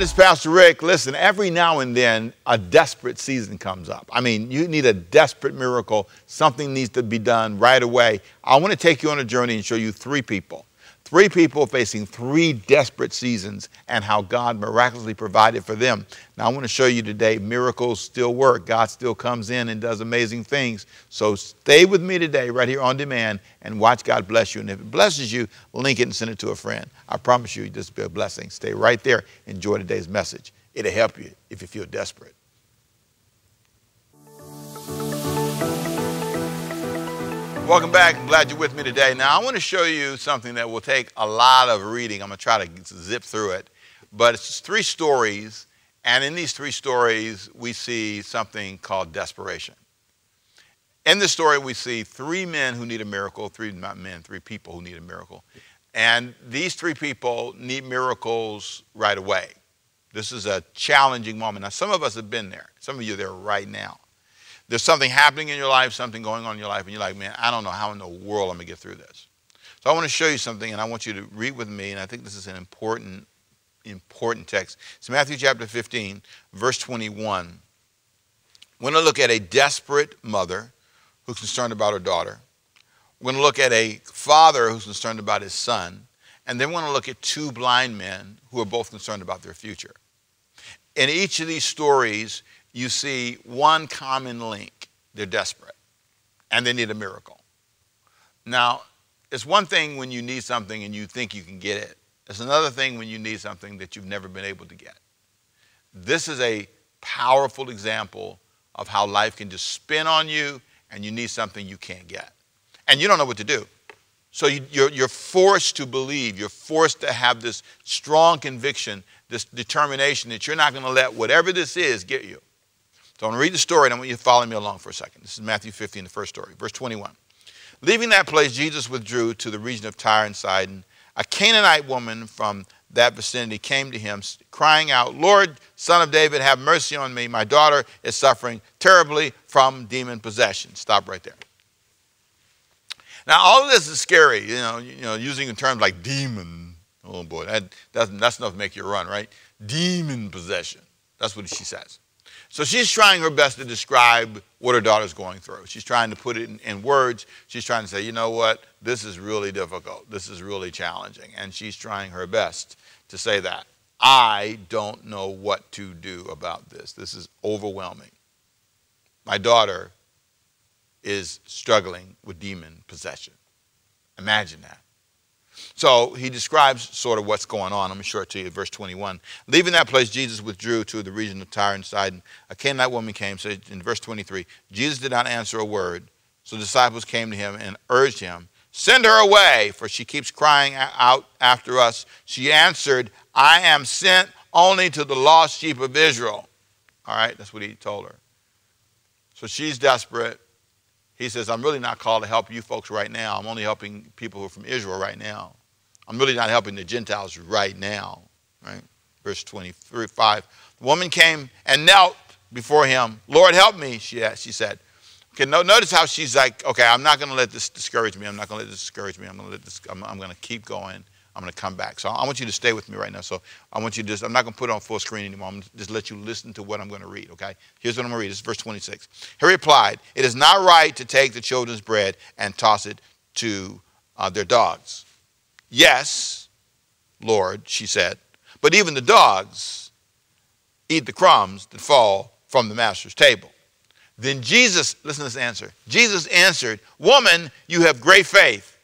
This is Pastor Rick. Listen, every now and then a desperate season comes up. I mean, you need a desperate miracle. Something needs to be done right away. I want to take you on a journey and show you three people. Three people facing three desperate seasons and how God miraculously provided for them. Now, I want to show you today miracles still work. God still comes in and does amazing things. So stay with me today, right here on demand, and watch God bless you. And if it blesses you, link it and send it to a friend. I promise you, this will be a blessing. Stay right there. Enjoy today's message. It'll help you if you feel desperate. Welcome back. Glad you're with me today. Now, I want to show you something that will take a lot of reading. I'm going to try to zip through it. But it's three stories, and in these three stories, we see something called desperation. In this story, we see three men who need a miracle, three, not men, three people who need a miracle. And these three people need miracles right away. This is a challenging moment. Now, some of us have been there. Some of you are there right now. There's something happening in your life, something going on in your life, and you're like, man, I don't know how in the world I'm going to get through this. So I want to show you something, and I want you to read with me, and I think this is an important, important text. It's Matthew chapter 15, verse 21. We're going to look at a desperate mother who's concerned about her daughter. We're going to look at a father who's concerned about his son. And then we're going to look at two blind men who are both concerned about their future. In each of these stories, you see one common link. They're desperate and they need a miracle. Now, it's one thing when you need something and you think you can get it, it's another thing when you need something that you've never been able to get. This is a powerful example of how life can just spin on you and you need something you can't get. And you don't know what to do. So you, are you're forced to believe, you're forced to have this strong conviction, this determination that you're not going to let whatever this is get you. I'm going to read the story and I want you to follow me along for a second. This is Matthew 15, the first story, verse 21. Leaving that place, Jesus withdrew to the region of Tyre and Sidon. A Canaanite woman from that vicinity came to him, crying out, Lord, son of David, have mercy on me. My daughter is suffering terribly from demon possession. Stop right there. Now, all of this is scary, you know, you know using terms like demon. Oh boy, that, that's, that's enough to make you run, right? Demon possession. That's what she says. So she's trying her best to describe what her daughter's going through. She's trying to put it in, in, words. She's trying to say, you know what, this is really difficult. This is really challenging. And she's trying her best to say that. I don't know what to do about this. This is overwhelming. My daughter is struggling with demon possession. Imagine that. So he describes sort of what's going on. I'm going to show it to you, verse 21. Leaving that place, Jesus withdrew to the region of Tyre and Sidon. A Canaanite woman came, so in verse 23, Jesus did not answer a word. So the disciples came to him and urged him, Send her away, for she keeps crying out after us. She answered, I am sent only to the lost sheep of Israel. All right, that's what he told her. So she's desperate. He says, I'm really not called to help you folks right now. I'm only helping people who are from Israel right now. I'm really not helping the Gentiles right now. Right? Verse 25. The woman came and knelt before him. Lord, help me, she, asked, she said. Okay, no, notice how she's like, okay, I'm not going to let this discourage me. I'm not going to let this discourage me. I'm going to I'm, I'm to keep going. I'm going to come back. So I want you to stay with me right now. So I want you to just, I'm not going to put it on full screen anymore. I'm just let you listen to what I'm going to read, okay? Here's what I'm going to read. This is verse 26. He replied, It is not right to take the children's bread and toss it to uh, their dogs. Yes, Lord, she said, but even the dogs eat the crumbs that fall from the master's table. Then Jesus, listen to this answer. Jesus answered, Woman, you have great faith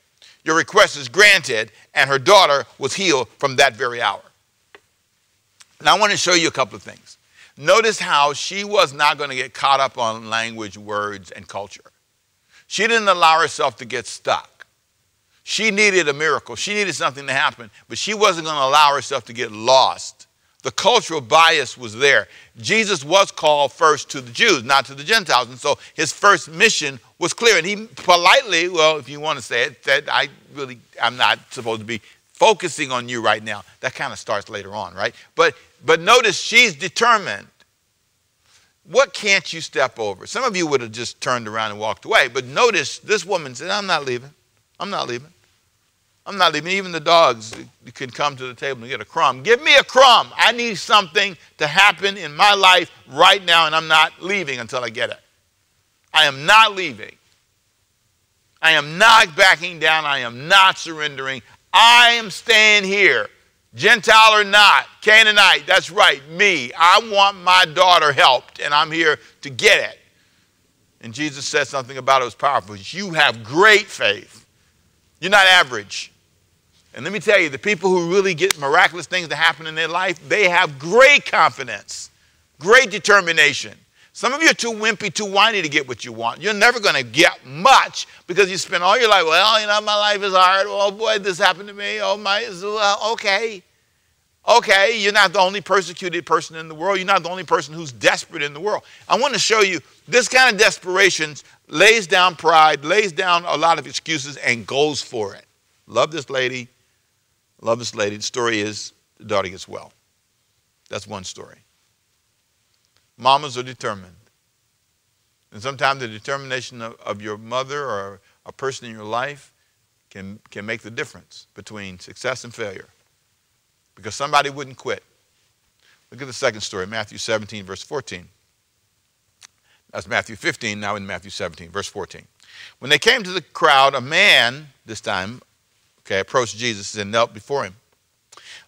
your request is granted, and her daughter was healed from that very hour. Now, I want to show you a couple of things. Notice how she was not going to get caught up on language, words, and culture. She didn't allow herself to get stuck. She needed a miracle. She needed something to happen, but she wasn't going to allow herself to get lost the cultural bias was there. Jesus was called first to the Jews, not to the Gentiles. And so his first mission was clear. And he politely, well, if you want to say it, said, I really, I'm not supposed to be focusing on you right now. That kind of starts later on, right? But, but notice she's determined. What can't you step over? Some of you would have just turned around and walked away. But notice this woman said, I'm not leaving. I'm not leaving. I'm not leaving. Even the dogs can come to the table and get a crumb. Give me a crumb. I need something to happen in my life right now, and I'm not leaving until I get it. I am not leaving. I am not backing down. I am not surrendering. I am staying here. Gentile or not, Canaanite, that's right, me. I want my daughter helped, and I'm here to get it. And Jesus said something about it was powerful. You have great faith. You're not average. And let me tell you, the people who really get miraculous things to happen in their life, they have great confidence, great determination. Some of you are too wimpy, too whiny to get what you want. You're never going to get much because you spend all your life, well, you know, my life is hard. Oh, boy, this happened to me. Oh, my, well, okay. Okay, you're not the only persecuted person in the world. You're not the only person who's desperate in the world. I want to show you this kind of desperation lays down pride, lays down a lot of excuses, and goes for it. Love this lady. Love this lady. The story is the daughter gets well. That's one story. Mamas are determined. And sometimes the determination of, of your mother or a person in your life can, can make the difference between success and failure because somebody wouldn't quit. Look at the second story, Matthew 17, verse 14. That's Matthew 15, now in Matthew 17, verse 14. When they came to the crowd, a man, this time, okay, approached Jesus and knelt before him.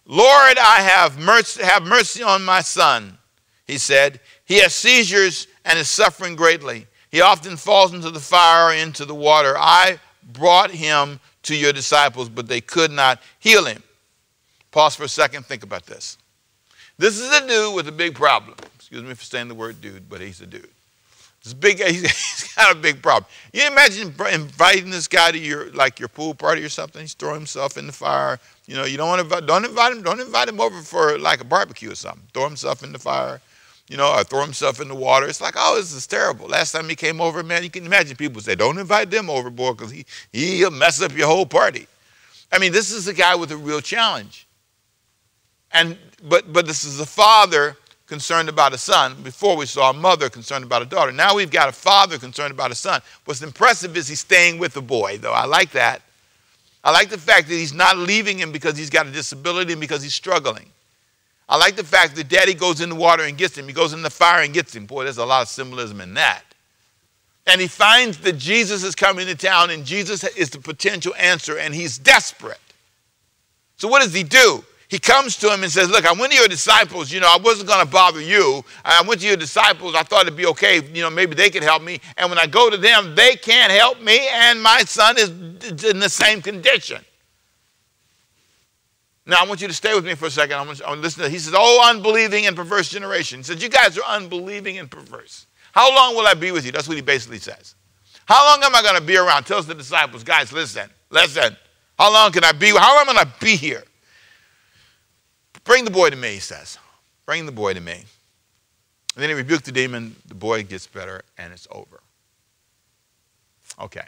Lord, I have mercy, have mercy on my son, he said. He has seizures and is suffering greatly. He often falls into the fire or into the water. I brought him to your disciples, but they could not heal him. Pause for a second, think about this. This is a dude with a big problem. Excuse me for saying the word dude, but he's a dude. It's big, he's got a big problem. You imagine inviting this guy to your like your pool party or something. He's throwing himself in the fire. You know, you don't want to don't invite him. Don't invite him over for like a barbecue or something. Throw himself in the fire. You know, or throw himself in the water. It's like, oh, this is terrible. Last time he came over, man, you can imagine people say, don't invite them over, boy, because he he'll mess up your whole party. I mean, this is a guy with a real challenge. And but but this is a father concerned about a son. Before we saw a mother concerned about a daughter. Now we've got a father concerned about a son. What's impressive is he's staying with the boy, though. I like that. I like the fact that he's not leaving him because he's got a disability and because he's struggling. I like the fact that daddy goes in the water and gets him. He goes in the fire and gets him. Boy, there's a lot of symbolism in that. And he finds that Jesus is coming to town and Jesus is the potential answer and he's desperate. So what does he do? He comes to him and says, Look, I went to your disciples. You know, I wasn't going to bother you. I went to your disciples. I thought it'd be okay. You know, maybe they could help me. And when I go to them, they can't help me, and my son is in the same condition. Now, I want you to stay with me for a second. I want, to listen to He says, Oh, unbelieving and perverse generation. He says, You guys are unbelieving and perverse. How long will I be with you? That's what he basically says. How long am I going to be around? Tells the disciples, Guys, listen, listen. How long can I be? How am I going to be here? Bring the boy to me, he says. Bring the boy to me. And then he rebuked the demon. The boy gets better, and it's over. Okay.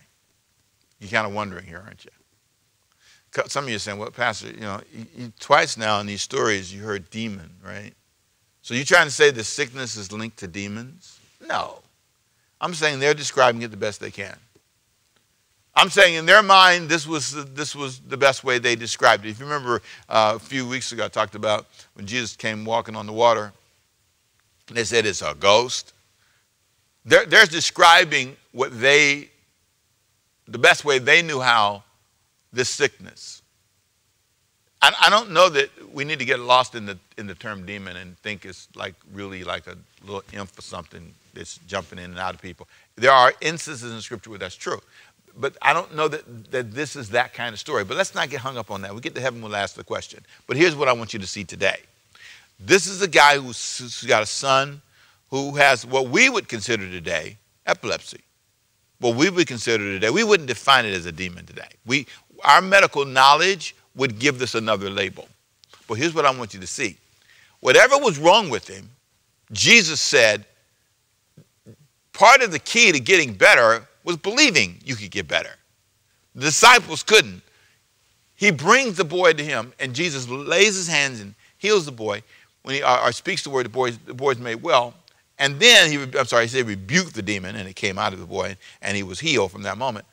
You're kind of wondering here, aren't you? Some of you are saying, well, Pastor, you know, you, twice now in these stories you heard demon, right? So you're trying to say the sickness is linked to demons? No. I'm saying they're describing it the best they can. I'm saying in their mind, this was, this was the best way they described it. If you remember uh, a few weeks ago, I talked about when Jesus came walking on the water, they said it's a ghost. They're, they're describing what they, the best way they knew how, this sickness. I, I don't know that we need to get lost in the, in the term demon and think it's like really like a little imp or something that's jumping in and out of people. There are instances in Scripture where that's true but I don't know that, that this is that kind of story. But let's not get hung up on that. We get to heaven, we'll ask the question. But here's what I want you to see today. This is a guy who's, got a son who has what we would consider today epilepsy. What we would consider today, we wouldn't define it as a demon today. We, our medical knowledge would give this another label. But here's what I want you to see. Whatever was wrong with him, Jesus said, part of the key to getting better was believing you could get better. The disciples couldn't. He brings the boy to him, and Jesus lays his hands and heals the boy. When he or, or speaks the word, the boy the boy's made well. And then he, I'm sorry, he said rebuked the demon, and it came out of the boy, and he was healed from that moment.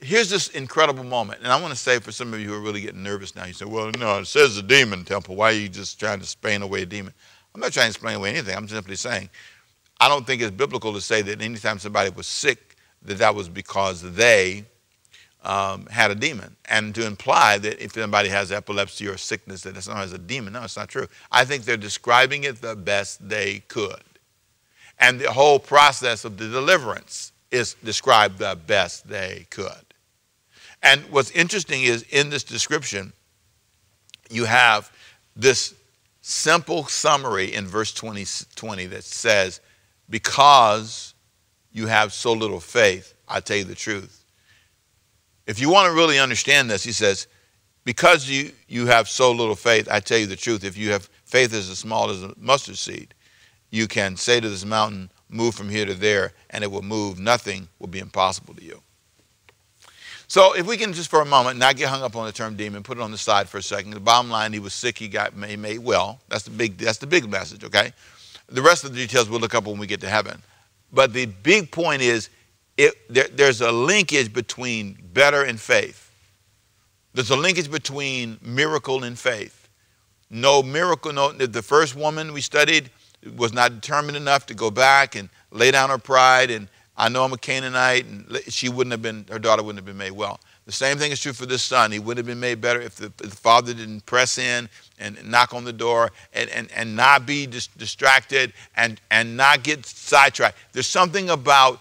here's this incredible moment. And I want to say for some of you who are really getting nervous now, you say, well, no, it says the demon temple. Why are you just trying to explain away a demon? I'm not trying to explain away anything. I'm simply saying I don't think it's biblical to say that anytime somebody was sick, that that was because they um, had a demon. And to imply that if somebody has epilepsy or sickness, that someone has a demon. No, it's not true. I think they're describing it the best they could. And the whole process of the deliverance is described the best they could. And what's interesting is in this description, you have this simple summary in verse 20, 20 that says, Because you have so little faith, I tell you the truth. If you want to really understand this, he says, Because you, you have so little faith, I tell you the truth. If you have faith as small as a mustard seed, you can say to this mountain, Move from here to there, and it will move. Nothing will be impossible to you. So if we can just for a moment not get hung up on the term demon, put it on the side for a second. The bottom line, he was sick, he got he made well. That's the big that's the big message, okay? The rest of the details we'll look up when we get to heaven. But the big point is it, there, there's a linkage between better and faith. There's a linkage between miracle and faith. No miracle, no the first woman we studied was not determined enough to go back and lay down her pride and I know I'm a Canaanite, and she wouldn't have been, her daughter wouldn't have been made well. The same thing is true for this son. He would have been made better if the, if the father didn't press in and knock on the door and, and, and not be dis- distracted and, and not get sidetracked. There's something about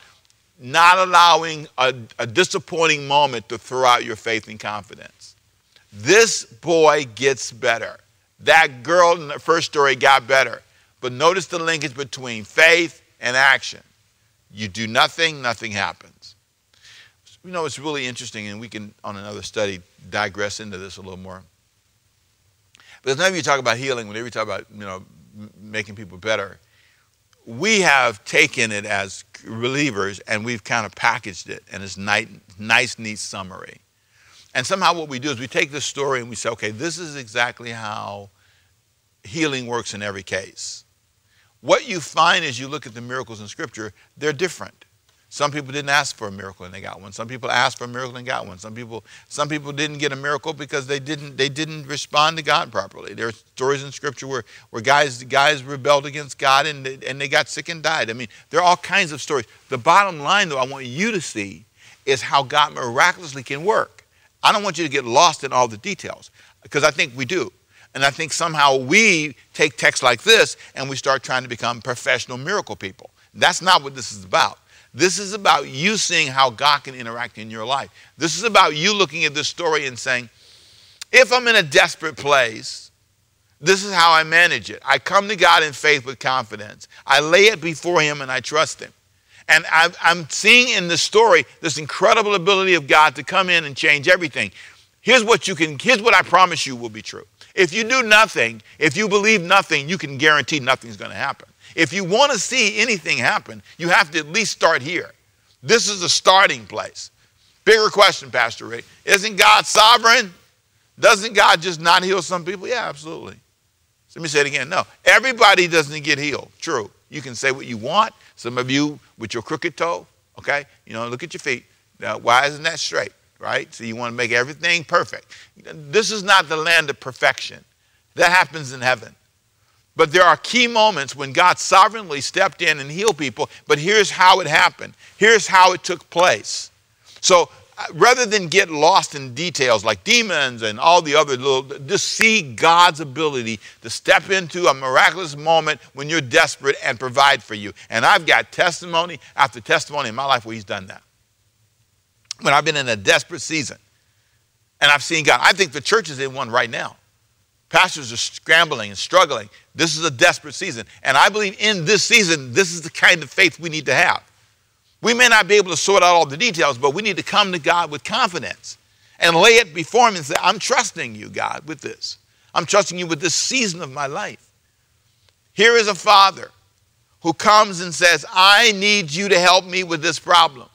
not allowing a, a disappointing moment to throw out your faith and confidence. This boy gets better. That girl in the first story got better. But notice the linkage between faith and action. You do nothing, nothing happens. You know, it's really interesting, and we can, on another study, digress into this a little more. But whenever you talk about healing, whenever you talk about, you know, making people better, we have taken it as relievers and we've kind of packaged it and it's nice, nice, neat summary. And somehow what we do is we take this story and we say, okay, this is exactly how healing works in every case. What you find as you look at the miracles in Scripture, they're different. Some people didn't ask for a miracle and they got one. Some people asked for a miracle and got one. Some people, some people didn't get a miracle because they didn't, they didn't respond to God properly. There are stories in Scripture where, where guys, guys rebelled against God and they, and they got sick and died. I mean, there are all kinds of stories. The bottom line, though, I want you to see is how God miraculously can work. I don't want you to get lost in all the details because I think we do. And I think somehow we take texts like this and we start trying to become professional miracle people. That's not what this is about. This is about you seeing how God can interact in your life. This is about you looking at this story and saying, if I'm in a desperate place, this is how I manage it. I come to God in faith with confidence. I lay it before Him and I trust Him. And I'm seeing in this story this incredible ability of God to come in and change everything. Here's what you can, here's what I promise you will be true. If you do nothing, if you believe nothing, you can guarantee nothing's going to happen. If you want to see anything happen, you have to at least start here. This is a starting place. Bigger question, Pastor Rick. Isn't God sovereign? Doesn't God just not heal some people? Yeah, absolutely. So let me say it again. No, everybody doesn't get healed. True. You can say what you want. Some of you with your crooked toe, okay? You know, look at your feet. Now, why isn't that straight? right? So you want to make everything perfect. This is not the land of perfection. That happens in heaven. But there are key moments when God sovereignly stepped in and healed people, but here's how it happened. Here's how it took place. So uh, rather than get lost in details like demons and all the other little, just see God's ability to step into a miraculous moment when you're desperate and provide for you. And I've got testimony after testimony in my life where He's done that when I've been in a desperate season and I've seen God. I think the church is in one right now. Pastors are scrambling and struggling. This is a desperate season. And I believe in this season, this is the kind of faith we need to have. We may not be able to sort out all the details, but we need to come to God with confidence and lay it before Him and say, I'm trusting you, God, with this. I'm trusting you with this season of my life. Here is a father who comes and says, I need you to help me with this problem.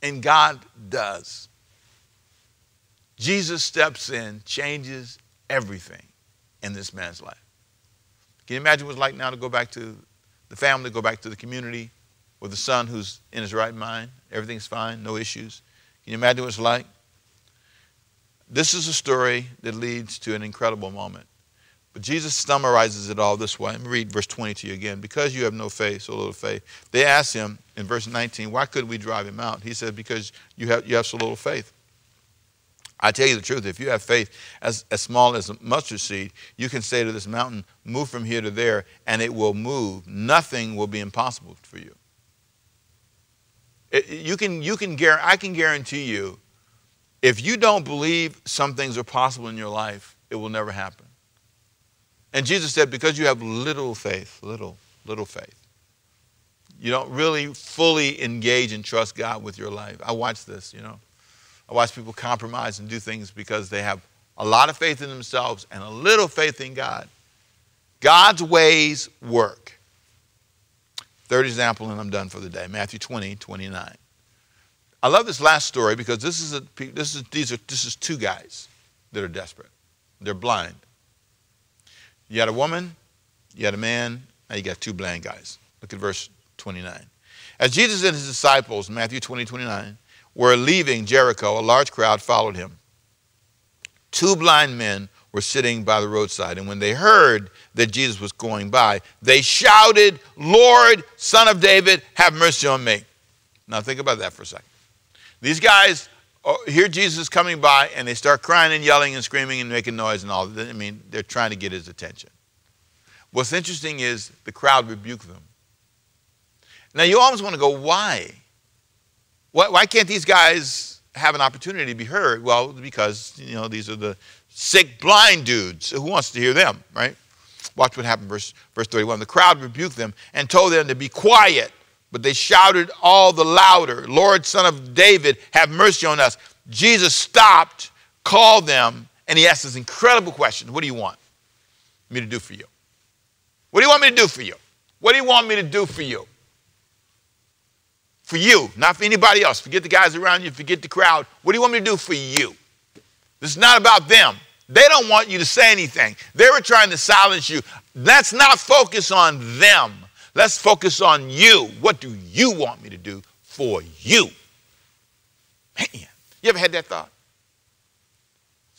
And God does. Jesus steps in, changes everything in this man's life. Can you imagine what it's like now to go back to the family, go back to the community with a son who's in his right mind? Everything's fine, no issues. Can you imagine what it's like? This is a story that leads to an incredible moment. But Jesus summarizes it all this way. Let me read verse 20 to you again. Because you have no faith, so little faith. They asked him in verse 19, why couldn't we drive him out? He said, because you have, you have so little faith. I tell you the truth, if you have faith as, as small as a mustard seed, you can say to this mountain, move from here to there, and it will move. Nothing will be impossible for you. It, you can, you can, I can guarantee you, if you don't believe some things are possible in your life, it will never happen. And Jesus said, because you have little faith, little, little faith, you don't really fully engage and trust God with your life. I watch this, you know. I watch people compromise and do things because they have a lot of faith in themselves and a little faith in God. God's ways work. Third example, and I'm done for the day Matthew 20, 29. I love this last story because this is, a, this is, these are, this is two guys that are desperate. They're blind. You had a woman, you had a man, now you got two blind guys. Look at verse 29. As Jesus and his disciples, Matthew 20, 29, were leaving Jericho, a large crowd followed him. Two blind men were sitting by the roadside, and when they heard that Jesus was going by, they shouted, Lord, Son of David, have mercy on me. Now think about that for a second. These guys oh, hear Jesus coming by, and they start crying and yelling and screaming and making noise and all. I mean, they're trying to get his attention. What's interesting is the crowd rebuked them. Now you always want to go, why? Why, why can't these guys have an opportunity to be heard? Well, because, you know, these are the sick, blind dudes. Who wants to hear them, right? Watch what happened, verse, verse 31. The crowd rebuked them and told them to be quiet, but they shouted all the louder, Lord, son of David, have mercy on us. Jesus stopped, called them, and he asked this incredible question What do you want me to do for you? What do you want me to do for you? What do you want me to do for you? For you, not for anybody else. Forget the guys around you, forget the crowd. What do you want me to do for you? This is not about them. They don't want you to say anything. They were trying to silence you. Let's not focus on them. Let's focus on you. What do you want me to do for you? Man, you ever had that thought?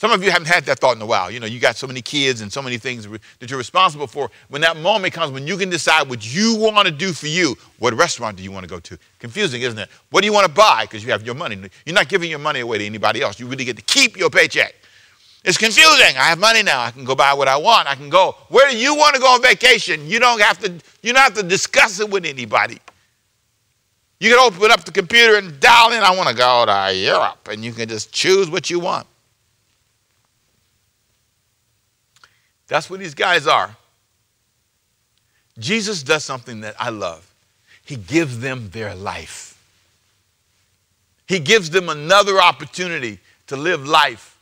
Some of you haven't had that thought in a while. You know, you got so many kids and so many things that you're responsible for. When that moment comes when you can decide what you want to do for you, what restaurant do you want to go to? Confusing, isn't it? What do you want to buy? Because you have your money. You're not giving your money away to anybody else. You really get to keep your paycheck. It's confusing. I have money now. I can go buy what I want. I can go. Where do you want to go on vacation? You don't have to, you don't have to discuss it with anybody. You can open up the computer and dial in, I want to go to Europe, and you can just choose what you want. That's what these guys are. Jesus does something that I love. He gives them their life. He gives them another opportunity to live life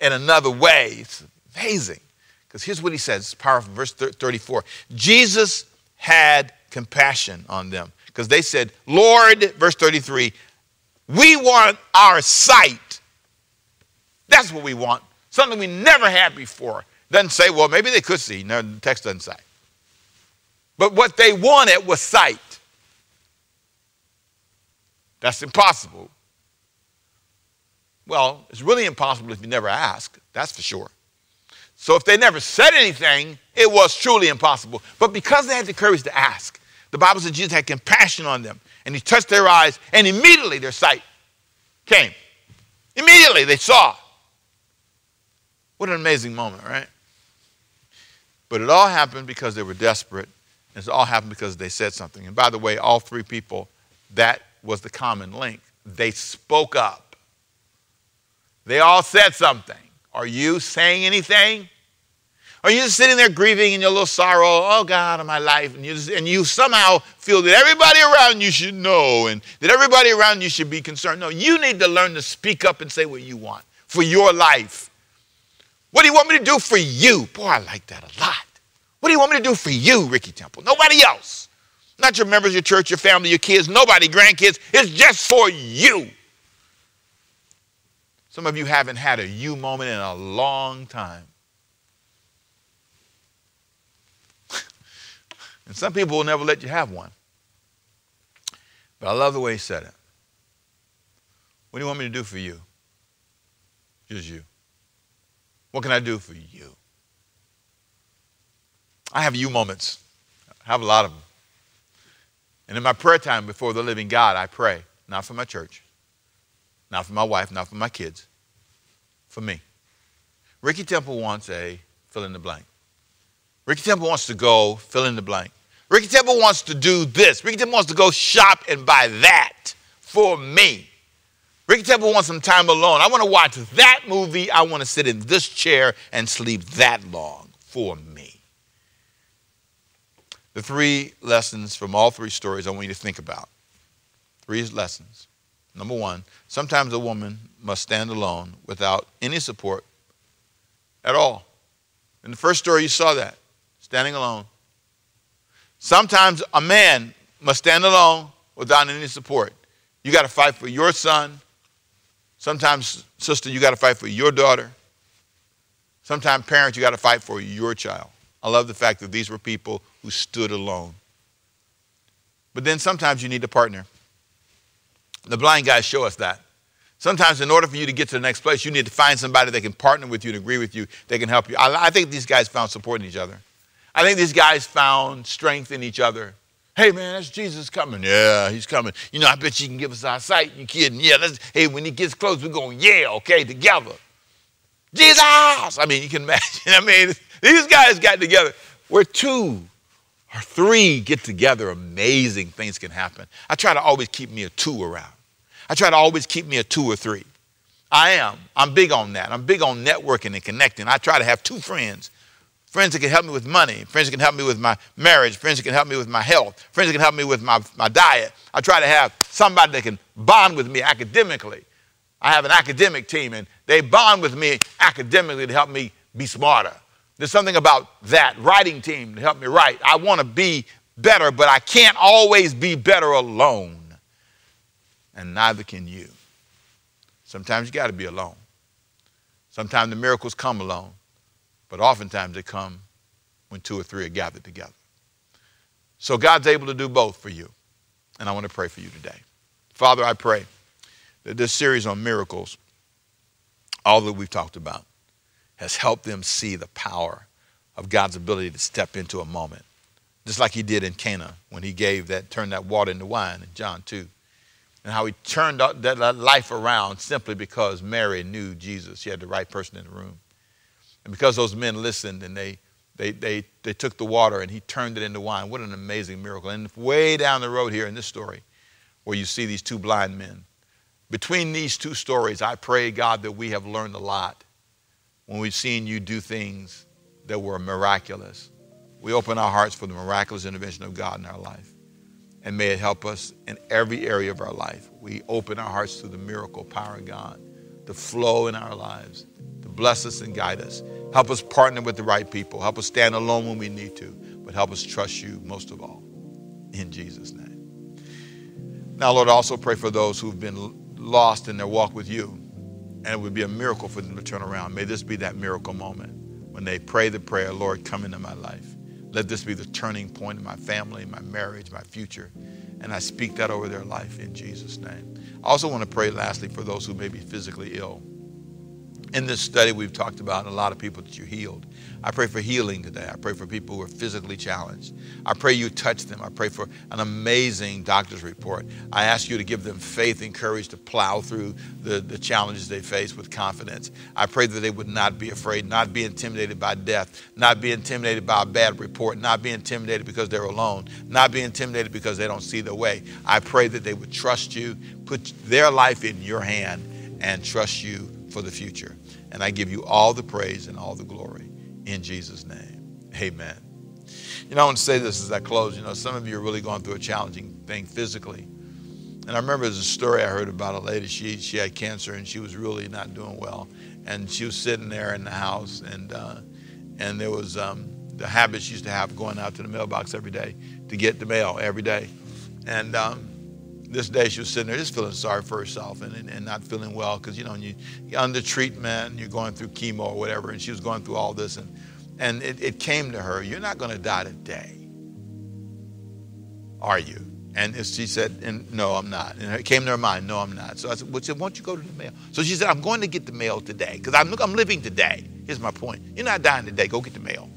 in another way. It's amazing. Because here's what he says, it's powerful, verse 34. Jesus had compassion on them. Because they said, Lord, verse 33, we want our sight. That's what we want. Something we never had before. Doesn't say, well, maybe they could see. No, the text doesn't say. But what they wanted was sight. That's impossible. Well, it's really impossible if you never ask, that's for sure. So if they never said anything, it was truly impossible. But because they had the courage to ask, the Bible says Jesus had compassion on them, and he touched their eyes, and immediately their sight came. Immediately they saw. What an amazing moment, right? But it all happened because they were desperate. And it all happened because they said something. And by the way, all three people, that was the common link. They spoke up. They all said something. Are you saying anything? Are you just sitting there grieving in your little sorrow? Oh God, of my life, and you just, and you somehow feel that everybody around you should know, and that everybody around you should be concerned. No, you need to learn to speak up and say what you want for your life. What do you want me to do for you? Boy, I like that a lot. What do you want me to do for you, Ricky Temple? Nobody else. Not your members, your church, your family, your kids, nobody, grandkids. It's just for you. Some of you haven't had a you moment in a long time. and some people will never let you have one. But I love the way he said it. What do you want me to do for you? Just you. What can I do for you? I have you moments. I have a lot of them. And in my prayer time before the living God, I pray, not for my church, not for my wife, not for my kids, for me. Ricky Temple wants a fill in the blank. Ricky Temple wants to go fill in the blank. Ricky Temple wants to do this. Ricky Temple wants to go shop and buy that for me. Ricky Temple wants some time alone. I want to watch that movie. I want to sit in this chair and sleep that long for me. The three lessons from all three stories I want you to think about. Three lessons. Number one, sometimes a woman must stand alone without any support at all. In the first story, you saw that standing alone. Sometimes a man must stand alone without any support. You got to fight for your son. Sometimes, sister, you got to fight for your daughter. Sometimes, parents, you got to fight for your child. I love the fact that these were people who stood alone. But then sometimes you need a partner. The blind guys show us that. Sometimes, in order for you to get to the next place, you need to find somebody that can partner with you and agree with you, that can help you. I, I think these guys found support in each other. I think these guys found strength in each other. Hey man, that's Jesus coming. Yeah, he's coming. You know, I bet you can give us our sight. You kidding? Yeah. Let's, hey, when he gets close, we're going yeah, okay, together. Jesus. I mean, you can imagine. I mean, these guys got together. Where two or three get together, amazing things can happen. I try to always keep me a two around. I try to always keep me a two or three. I am. I'm big on that. I'm big on networking and connecting. I try to have two friends friends that can help me with money, friends that can help me with my marriage, friends that can help me with my health, friends that can help me with my, my diet. I try to have somebody that can bond with me academically. I have an academic team, and they bond with me academically to help me be smarter. There's something about that writing team to help me write. I want to be better, but I can't always be better alone. And neither can you. Sometimes you got to be alone. Sometimes the miracles come alone. But oftentimes they come when two or three are gathered together. So God's able to do both for you. And I want to pray for you today. Father, I pray that this series on miracles, all that we've talked about, has helped them see the power of God's ability to step into a moment. Just like he did in Cana when he gave that, turned that water into wine in John 2. And how he turned that life around simply because Mary knew Jesus. She had the right person in the room. And because those men listened and they, they, they, they took the water and he turned it into wine, what an amazing miracle. And way down the road here in this story, where you see these two blind men, between these two stories, I pray, God, that we have learned a lot when we've seen you do things that were miraculous. We open our hearts for the miraculous intervention of God in our life. And may it help us in every area of our life. We open our hearts to the miracle power of God to flow in our lives bless us and guide us. Help us partner with the right people. Help us stand alone when we need to, but help us trust you most of all. In Jesus' name. Now, Lord, I also pray for those who've been lost in their walk with you, and it would be a miracle for them to turn around. May this be that miracle moment when they pray the prayer, Lord, come into my life. Let this be the turning point in my family, my marriage, my future. And I speak that over their life in Jesus' name. I also want to pray, lastly, for those who may be physically ill. In this study, we've talked about a lot of people that you healed. I pray for healing today. I pray for people who are physically challenged. I pray you touch them. I pray for an amazing doctor's report. I ask you to give them faith and courage to plow through the, the challenges they face with confidence. I pray that they would not be afraid, not be intimidated by death, not be intimidated by a bad report, not be intimidated because they're alone, not be intimidated because they don't see the way. I pray that they would trust you, put their life in your hand, and trust you for the future. And I give you all the praise and all the glory in Jesus' name. Amen. You know, I want to say this as I close. You know, some of you are really going through a challenging thing physically. And I remember there's a story I heard about a lady. She, she had cancer and she was really not doing well. And she was sitting there in the house, and, uh, and there was um, the habit she used to have going out to the mailbox every day to get the mail every day. And um, this day she was sitting there just feeling sorry for herself and, and, and not feeling well because you know you, are under treatment you're going through chemo or whatever and she was going through all this and and it, it came to her you're not going to die today are you And she said, and no, I'm not. And it came to her mind, no, I'm not. So I said, well, she said, why don't you go to the mail? So she said, I'm going to get the mail today because I'm, I'm living today. Here's my point. You're not dying today. Go get the mail.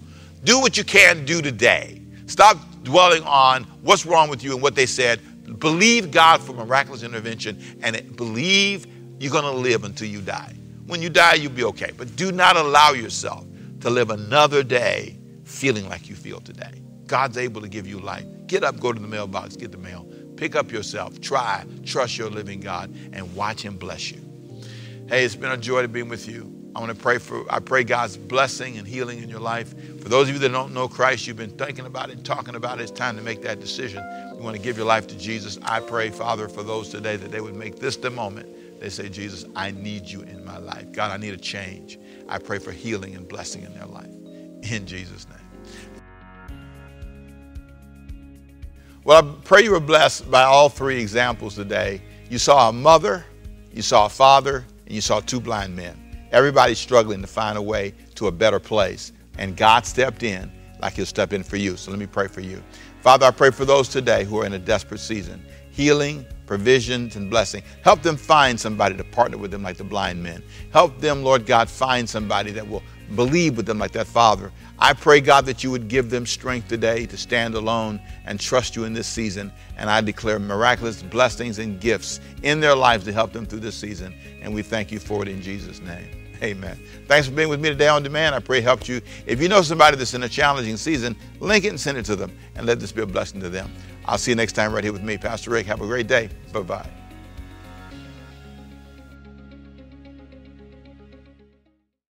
Do what you can do today. Stop dwelling on what's wrong with you and what they said. Believe God for miraculous intervention and believe you're going to live until you die. When you die, you'll be okay. But do not allow yourself to live another day feeling like you feel today. God's able to give you life. Get up, go to the mailbox, get the mail. Pick up yourself. Try, trust your living God, and watch Him bless you. Hey, it's been a joy to be with you. I want to pray for, I pray God's blessing and healing in your life. For those of you that don't know Christ, you've been thinking about it talking about it, it's time to make that decision. You want to give your life to Jesus. I pray, Father, for those today that they would make this the moment. They say, Jesus, I need you in my life. God, I need a change. I pray for healing and blessing in their life. In Jesus' name. Well, I pray you were blessed by all three examples today. You saw a mother, you saw a father, and you saw two blind men. Everybody's struggling to find a way to a better place. And God stepped in like He'll step in for you. So let me pray for you. Father, I pray for those today who are in a desperate season healing, provisions, and blessing. Help them find somebody to partner with them like the blind men. Help them, Lord God, find somebody that will believe with them like that father. I pray, God, that you would give them strength today to stand alone and trust you in this season. And I declare miraculous blessings and gifts in their lives to help them through this season. And we thank you for it in Jesus' name. Amen. Thanks for being with me today on demand. I pray it helped you. If you know somebody that's in a challenging season, link it and send it to them and let this be a blessing to them. I'll see you next time right here with me, Pastor Rick. Have a great day. Bye bye.